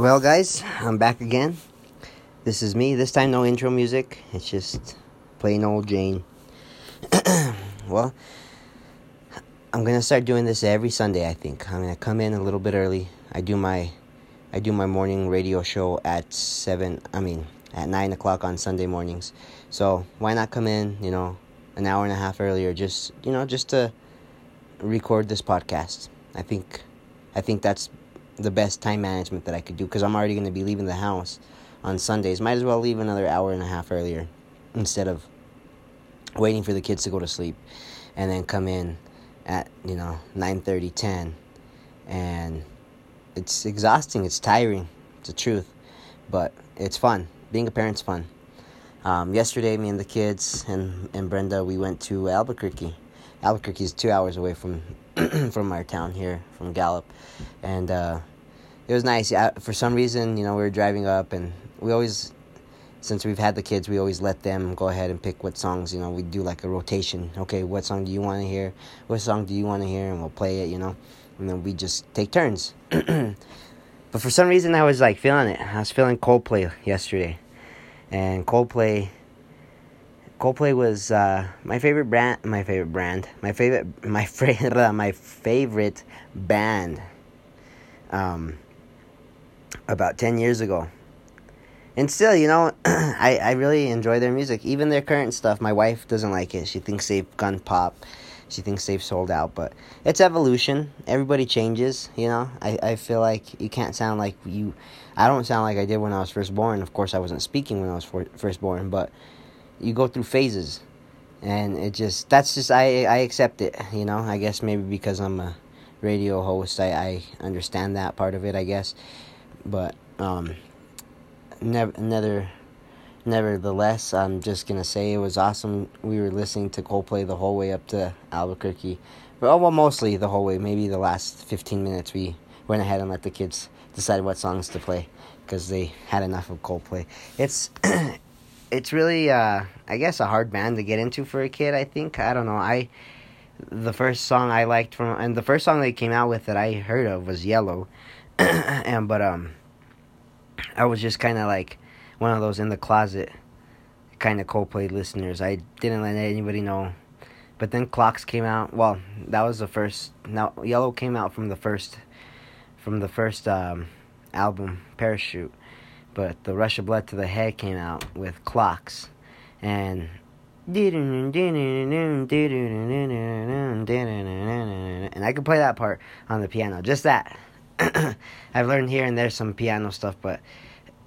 Well, guys, I'm back again. This is me. This time, no intro music. It's just plain old Jane. well, I'm gonna start doing this every Sunday. I think I'm gonna come in a little bit early. I do my, I do my morning radio show at seven. I mean, at nine o'clock on Sunday mornings. So why not come in? You know, an hour and a half earlier. Just you know, just to record this podcast. I think, I think that's the best time management that I could do because I'm already going to be leaving the house on Sundays. Might as well leave another hour and a half earlier instead of waiting for the kids to go to sleep and then come in at, you know, 9:30, 10 and it's exhausting, it's tiring. It's the truth. But it's fun. Being a parent's fun. Um, yesterday, me and the kids and, and Brenda, we went to Albuquerque. Albuquerque is two hours away from from our town here, from Gallup, and uh, it was nice. For some reason, you know, we were driving up, and we always, since we've had the kids, we always let them go ahead and pick what songs. You know, we do like a rotation. Okay, what song do you want to hear? What song do you want to hear? And we'll play it. You know, and then we just take turns. but for some reason, I was like feeling it. I was feeling Coldplay yesterday, and Coldplay. Coldplay was uh, my favorite brand. My favorite brand. My favorite. My favorite. My favorite band. Um, about 10 years ago. And still, you know, I, I really enjoy their music. Even their current stuff, my wife doesn't like it. She thinks they've gone pop. She thinks they've sold out. But it's evolution. Everybody changes, you know. I, I feel like you can't sound like you. I don't sound like I did when I was first born. Of course, I wasn't speaking when I was for, first born. But you go through phases. And it just, that's just, I, I accept it, you know. I guess maybe because I'm a radio host, I, I understand that part of it, I guess. But um, never, never, nevertheless, I'm just gonna say it was awesome. We were listening to Coldplay the whole way up to Albuquerque, oh, well, mostly the whole way. Maybe the last 15 minutes we went ahead and let the kids decide what songs to play because they had enough of Coldplay. It's it's really uh, I guess a hard band to get into for a kid. I think I don't know. I the first song I liked from and the first song they came out with that I heard of was Yellow and but um, I was just kind of like one of those in the closet kind of Coldplay listeners. I didn't let anybody know. But then Clocks came out. Well, that was the first. Now Yellow came out from the first, from the first um, album Parachute. But the Rush of Blood to the Head came out with Clocks, and and I could play that part on the piano, just that. I've learned here and there some piano stuff, but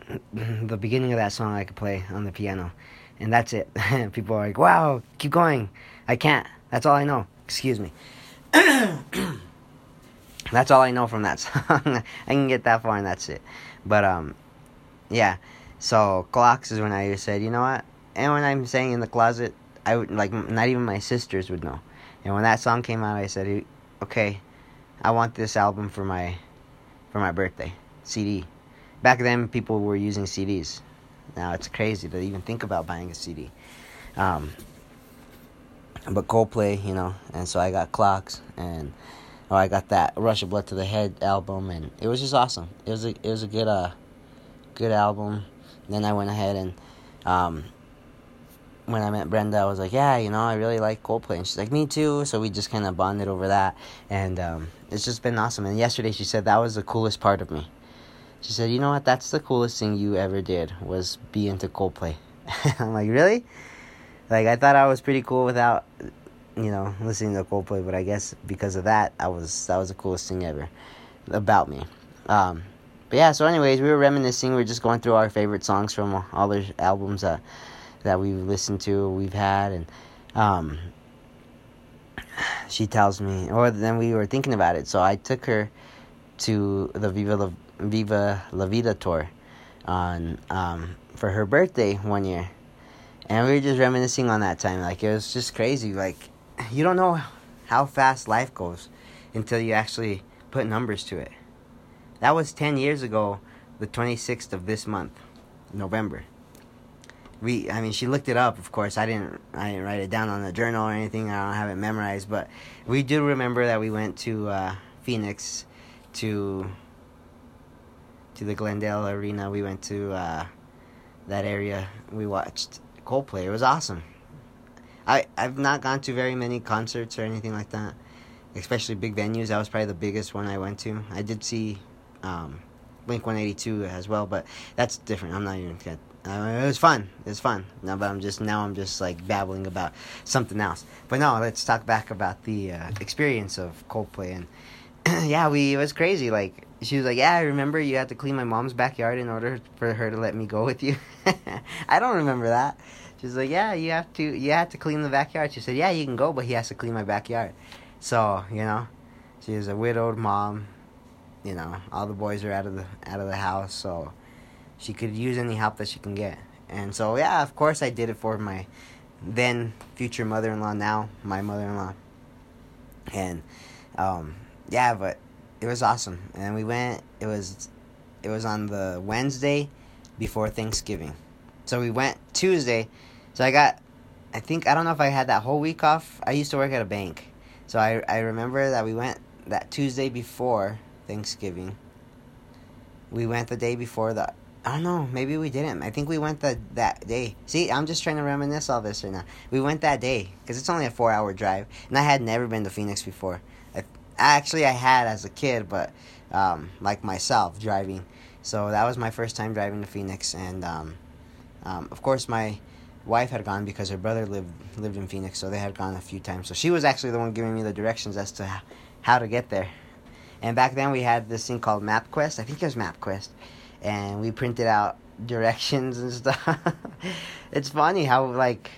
the beginning of that song I could play on the piano, and that's it. People are like, "Wow, keep going." I can't. That's all I know. Excuse me. that's all I know from that song. I can get that far, and that's it. But um, yeah. So clocks is when I said, you know what? And when I'm saying in the closet, I would like not even my sisters would know. And when that song came out, I said, okay, I want this album for my for my birthday. CD. Back then, people were using CDs. Now it's crazy to even think about buying a CD. Um, but Coldplay, you know, and so I got Clocks, and oh, I got that Rush of Blood to the Head album, and it was just awesome. It was a it was a good uh good album. then I went ahead and um, when I met Brenda, I was like, yeah, you know, I really like Coldplay. And she's like, me too. So we just kind of bonded over that. And um, it's just been awesome. And yesterday she said that was the coolest part of me. She said, you know what? That's the coolest thing you ever did was be into Coldplay. I'm like, really? Like, I thought I was pretty cool without, you know, listening to Coldplay. But I guess because of that, I was that was the coolest thing ever about me. Um, but yeah, so anyways, we were reminiscing. We were just going through our favorite songs from all the albums that that we've listened to, we've had, and um, she tells me, or then we were thinking about it. So I took her to the Viva La, Viva La Vida tour on um, for her birthday one year, and we were just reminiscing on that time. Like it was just crazy. Like you don't know how fast life goes until you actually put numbers to it. That was ten years ago, the twenty sixth of this month, November we I mean she looked it up of course I didn't I didn't write it down on the journal or anything I don't have it memorized but we do remember that we went to uh, Phoenix to to the Glendale Arena. We went to uh, that area. We watched Coldplay. It was awesome. I I've not gone to very many concerts or anything like that, especially big venues. That was probably the biggest one I went to. I did see um, Blink One Eighty Two as well, but that's different. I'm not even gonna uh, it was fun. It was fun. No, but I'm just now I'm just like babbling about something else. But no, let's talk back about the uh, experience of Coldplay and yeah, we it was crazy. Like she was like, "Yeah, I remember you had to clean my mom's backyard in order for her to let me go with you." I don't remember that. She's like, "Yeah, you have to you had to clean the backyard." She said, "Yeah, you can go, but he has to clean my backyard." So you know, she was a widowed mom. You know, all the boys are out of the out of the house, so she could use any help that she can get. And so, yeah, of course, I did it for my then future mother in law, now my mother in law. And, um, yeah, but it was awesome. And we went, it was, it was on the Wednesday before Thanksgiving. So we went Tuesday. So I got, I think, I don't know if I had that whole week off. I used to work at a bank. So I, I remember that we went that Tuesday before Thanksgiving. We went the day before the I don't know. Maybe we didn't. I think we went the, that day. See, I'm just trying to reminisce all this right now. We went that day because it's only a four hour drive, and I had never been to Phoenix before. I, actually, I had as a kid, but um, like myself driving. So that was my first time driving to Phoenix, and um, um, of course my wife had gone because her brother lived lived in Phoenix, so they had gone a few times. So she was actually the one giving me the directions as to how to get there. And back then we had this thing called MapQuest. I think it was MapQuest and we printed out directions and stuff. it's funny how like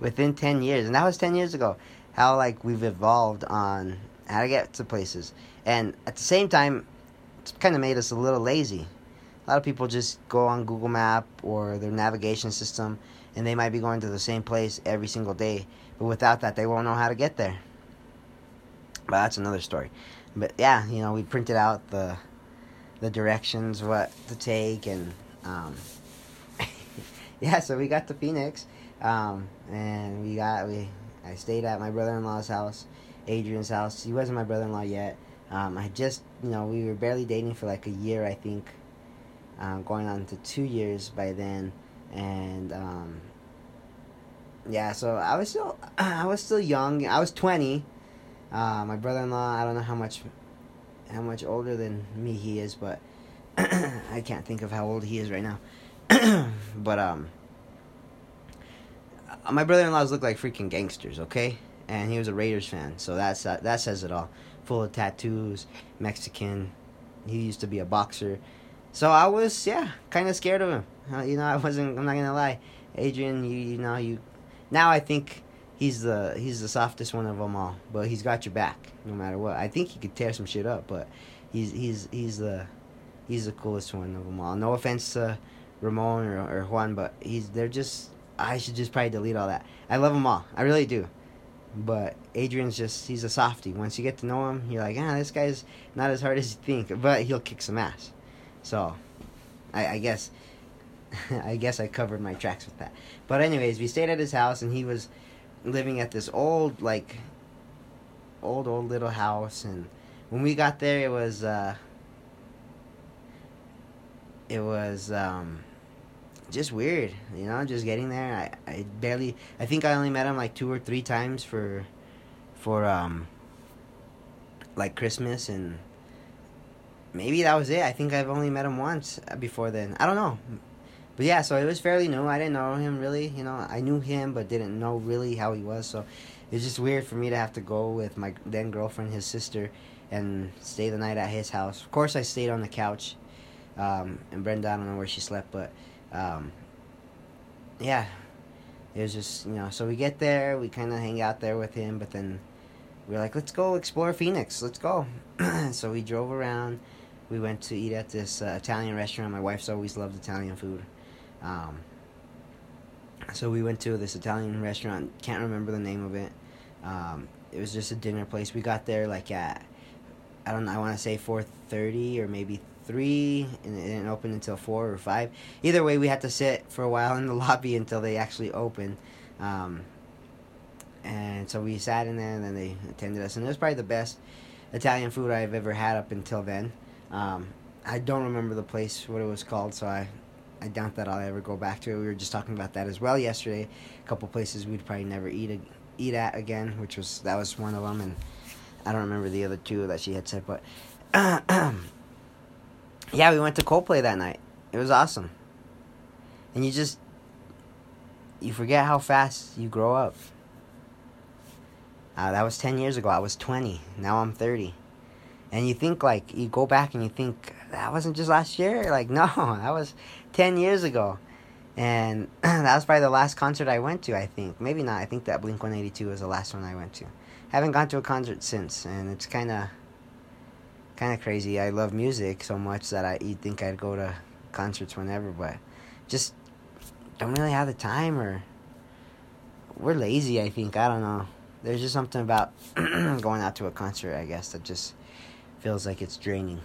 within 10 years, and that was 10 years ago, how like we've evolved on how to get to places. And at the same time, it's kind of made us a little lazy. A lot of people just go on Google Map or their navigation system and they might be going to the same place every single day, but without that they won't know how to get there. But that's another story. But yeah, you know, we printed out the the directions, what to take, and um, yeah. So we got to Phoenix, um, and we got we. I stayed at my brother-in-law's house, Adrian's house. He wasn't my brother-in-law yet. Um, I just, you know, we were barely dating for like a year, I think, um, going on to two years by then, and um, yeah. So I was still, I was still young. I was twenty. Uh, my brother-in-law, I don't know how much how much older than me he is, but I can't think of how old he is right now. but um, uh, my brother-in-laws look like freaking gangsters, okay? And he was a Raiders fan, so that's uh, that says it all. Full of tattoos, Mexican. He used to be a boxer, so I was yeah, kind of scared of him. Uh, you know, I wasn't. I'm not gonna lie, Adrian. You you know you. Now I think he's the he's the softest one of them all. But he's got your back no matter what. I think he could tear some shit up, but he's he's he's the he's the coolest one of them all. No offense to Ramon or, or Juan, but he's they're just I should just probably delete all that. I love them all, I really do. But Adrian's just he's a softy. Once you get to know him, you're like, ah, this guy's not as hard as you think, but he'll kick some ass. So, I, I guess. I guess I covered my tracks with that. But anyways, we stayed at his house and he was living at this old like old old little house and when we got there it was uh it was um just weird you know just getting there. I i barely i think i only met him like two or three times for for um like christmas and maybe that was it. I think i've only met him once before then. I don't know but yeah, so it was fairly new. I didn't know him really. You know, I knew him, but didn't know really how he was. So it's just weird for me to have to go with my then girlfriend, his sister, and stay the night at his house. Of course, I stayed on the couch. Um, and Brenda, I don't know where she slept, but um, yeah, it was just you know. So we get there, we kind of hang out there with him, but then we are like, let's go explore Phoenix. Let's go. so we drove around. We went to eat at this uh, Italian restaurant. My wife's always loved Italian food. Um, so we went to this Italian restaurant. Can't remember the name of it. Um, it was just a dinner place. We got there like at I don't know. I want to say four thirty or maybe three, and it didn't open until four or five. Either way, we had to sit for a while in the lobby until they actually opened. Um, and so we sat in there, and then they attended us, and it was probably the best Italian food I've ever had up until then. Um, I don't remember the place what it was called, so I I doubt that I'll ever go back to it. We were just talking about that as well yesterday. A couple places we'd probably never eat a, eat at again, which was that was one of them, and I don't remember the other two that she had said, but yeah, we went to Coldplay that night. It was awesome, and you just you forget how fast you grow up. Uh, that was ten years ago. I was twenty. Now I'm thirty, and you think like you go back and you think that wasn't just last year. Like no, that was 10 years ago. And that was probably the last concert I went to, I think. Maybe not. I think that Blink 182 was the last one I went to. Haven't gone to a concert since, and it's kind of kind of crazy. I love music so much that I you'd think I'd go to concerts whenever, but just don't really have the time or we're lazy, I think. I don't know. There's just something about going out to a concert, I guess, that just feels like it's draining.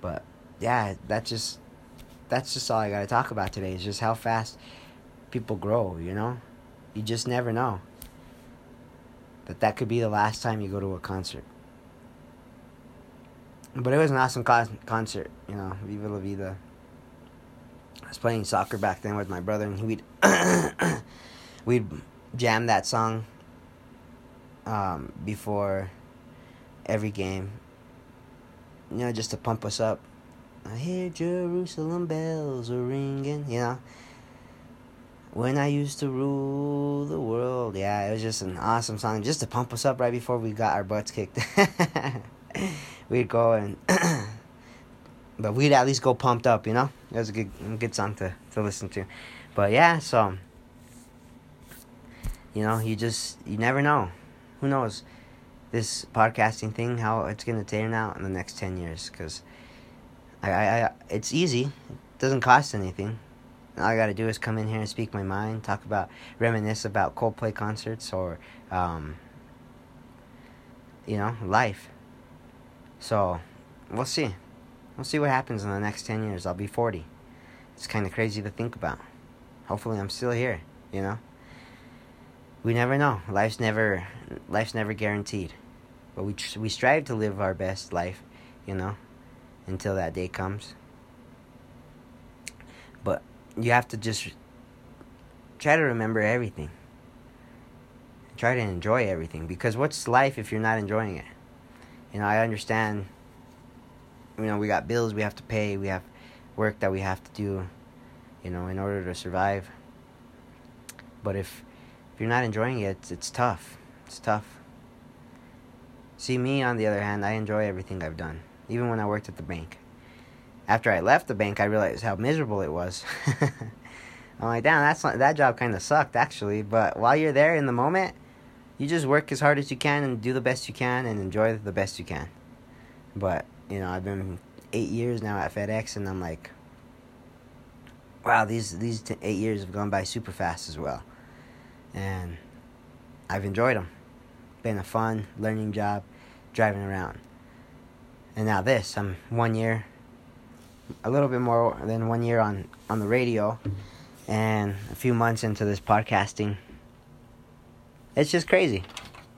But yeah, that just that's just all I got to talk about today. Is just how fast people grow. You know, you just never know. That that could be the last time you go to a concert. But it was an awesome con- concert. You know, Viva la Vida. I was playing soccer back then with my brother, and we'd we'd jam that song um, before every game. You know, just to pump us up I hear Jerusalem bells are ringing, you know. When I used to rule the world. Yeah, it was just an awesome song just to pump us up right before we got our butts kicked. we'd go and but we'd at least go pumped up, you know? It was a good good song to, to listen to. But yeah, so you know, you just you never know. Who knows this podcasting thing how it's to turn out in the next 10 years cuz I, I, I, it's easy. It doesn't cost anything. All I got to do is come in here and speak my mind, talk about, reminisce about Coldplay concerts or, um, you know, life. So, we'll see. We'll see what happens in the next 10 years. I'll be 40. It's kind of crazy to think about. Hopefully, I'm still here, you know? We never know. Life's never, life's never guaranteed. But we, we strive to live our best life, you know? Until that day comes. But you have to just try to remember everything. Try to enjoy everything because what's life if you're not enjoying it? You know, I understand you know, we got bills we have to pay, we have work that we have to do, you know, in order to survive. But if if you're not enjoying it, it's, it's tough. It's tough. See me on the other hand, I enjoy everything I've done even when I worked at the bank. After I left the bank, I realized how miserable it was. I'm like, damn, that's not, that job kind of sucked actually. But while you're there in the moment, you just work as hard as you can and do the best you can and enjoy the best you can. But you know, I've been eight years now at FedEx, and I'm like, wow, these these t- eight years have gone by super fast as well, and I've enjoyed them. Been a fun learning job, driving around and now this. I'm one year, a little bit more than one year on on the radio, and a few months into this podcasting. It's just crazy.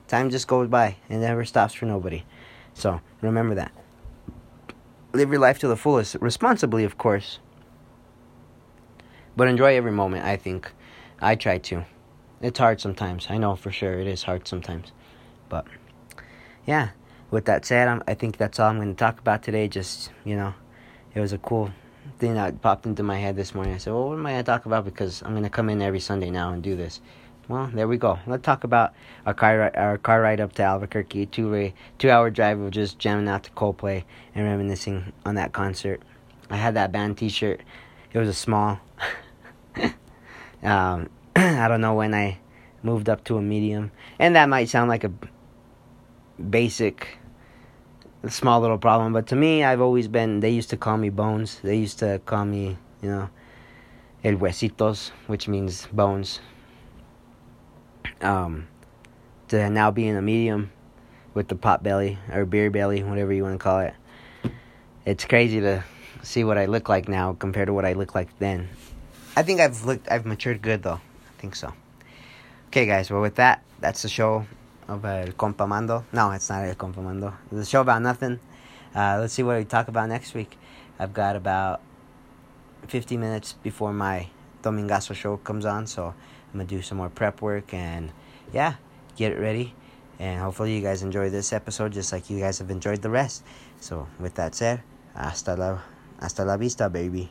Time just goes by and never stops for nobody. So remember that. Live your life to the fullest, responsibly, of course. But enjoy every moment, I think. I try to. It's hard sometimes. I know for sure it is hard sometimes. But, yeah with that said, I'm, I think that's all I'm going to talk about today. Just, you know, it was a cool thing that popped into my head this morning. I said, well, what am I going to talk about? Because I'm going to come in every Sunday now and do this. Well, there we go. Let's talk about our car our car ride up to Albuquerque, two two hour drive of just jamming out to Coldplay and reminiscing on that concert. I had that band T-shirt. It was a small. um, I don't know when I moved up to a medium, and that might sound like a basic small little problem. But to me i've always been they used to call me bones. They used to call me you know el huesitos which means bones. Um to now being a medium with the pot belly or beer belly whatever you want to call it. It's crazy to see what i look like now compared to what i looked like then. I think i've looked i've matured good though. I think so. Okay guys well with that that's the show of El Compa Mando. No, it's not El Compa Mando. The show about nothing. Uh, let's see what we talk about next week. I've got about 50 minutes before my Domingazo show comes on, so I'm gonna do some more prep work and yeah, get it ready. And hopefully you guys enjoy this episode just like you guys have enjoyed the rest. So with that said, hasta la hasta la vista, baby.